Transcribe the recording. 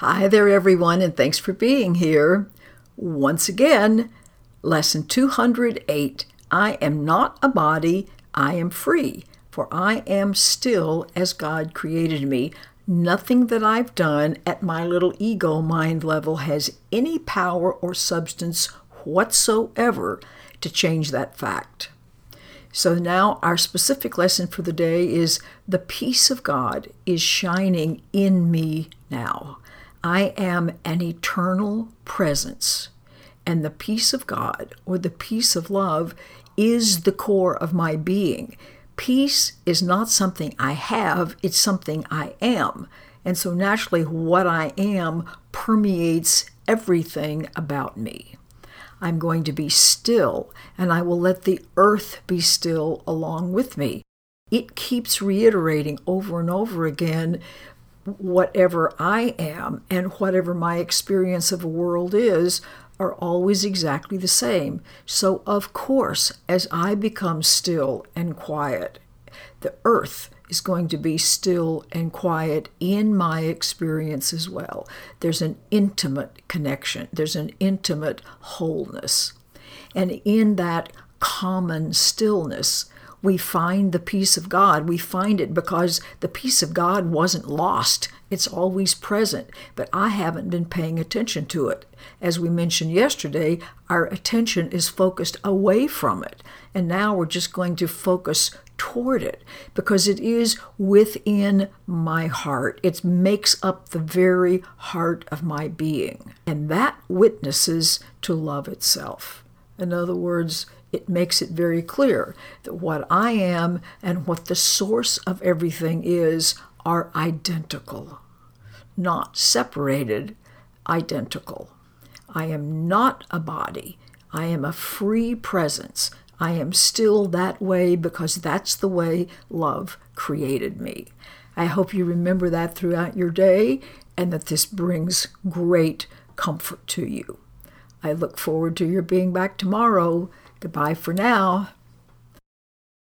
Hi there, everyone, and thanks for being here. Once again, lesson 208 I am not a body, I am free, for I am still as God created me. Nothing that I've done at my little ego mind level has any power or substance whatsoever to change that fact. So now our specific lesson for the day is the peace of God is shining in me now. I am an eternal presence, and the peace of God or the peace of love is the core of my being. Peace is not something I have, it's something I am. And so naturally, what I am permeates everything about me. I'm going to be still, and I will let the earth be still along with me. It keeps reiterating over and over again whatever I am and whatever my experience of a world is are always exactly the same. So, of course, as I become still and quiet, the earth is going to be still and quiet in my experience as well. There's an intimate connection, there's an intimate wholeness. And in that common stillness, we find the peace of God. We find it because the peace of God wasn't lost. It's always present, but I haven't been paying attention to it. As we mentioned yesterday, our attention is focused away from it, and now we're just going to focus toward it because it is within my heart. It makes up the very heart of my being, and that witnesses to love itself. In other words, it makes it very clear that what I am and what the source of everything is are identical, not separated, identical. I am not a body. I am a free presence. I am still that way because that's the way love created me. I hope you remember that throughout your day and that this brings great comfort to you. I look forward to your being back tomorrow. Goodbye for now.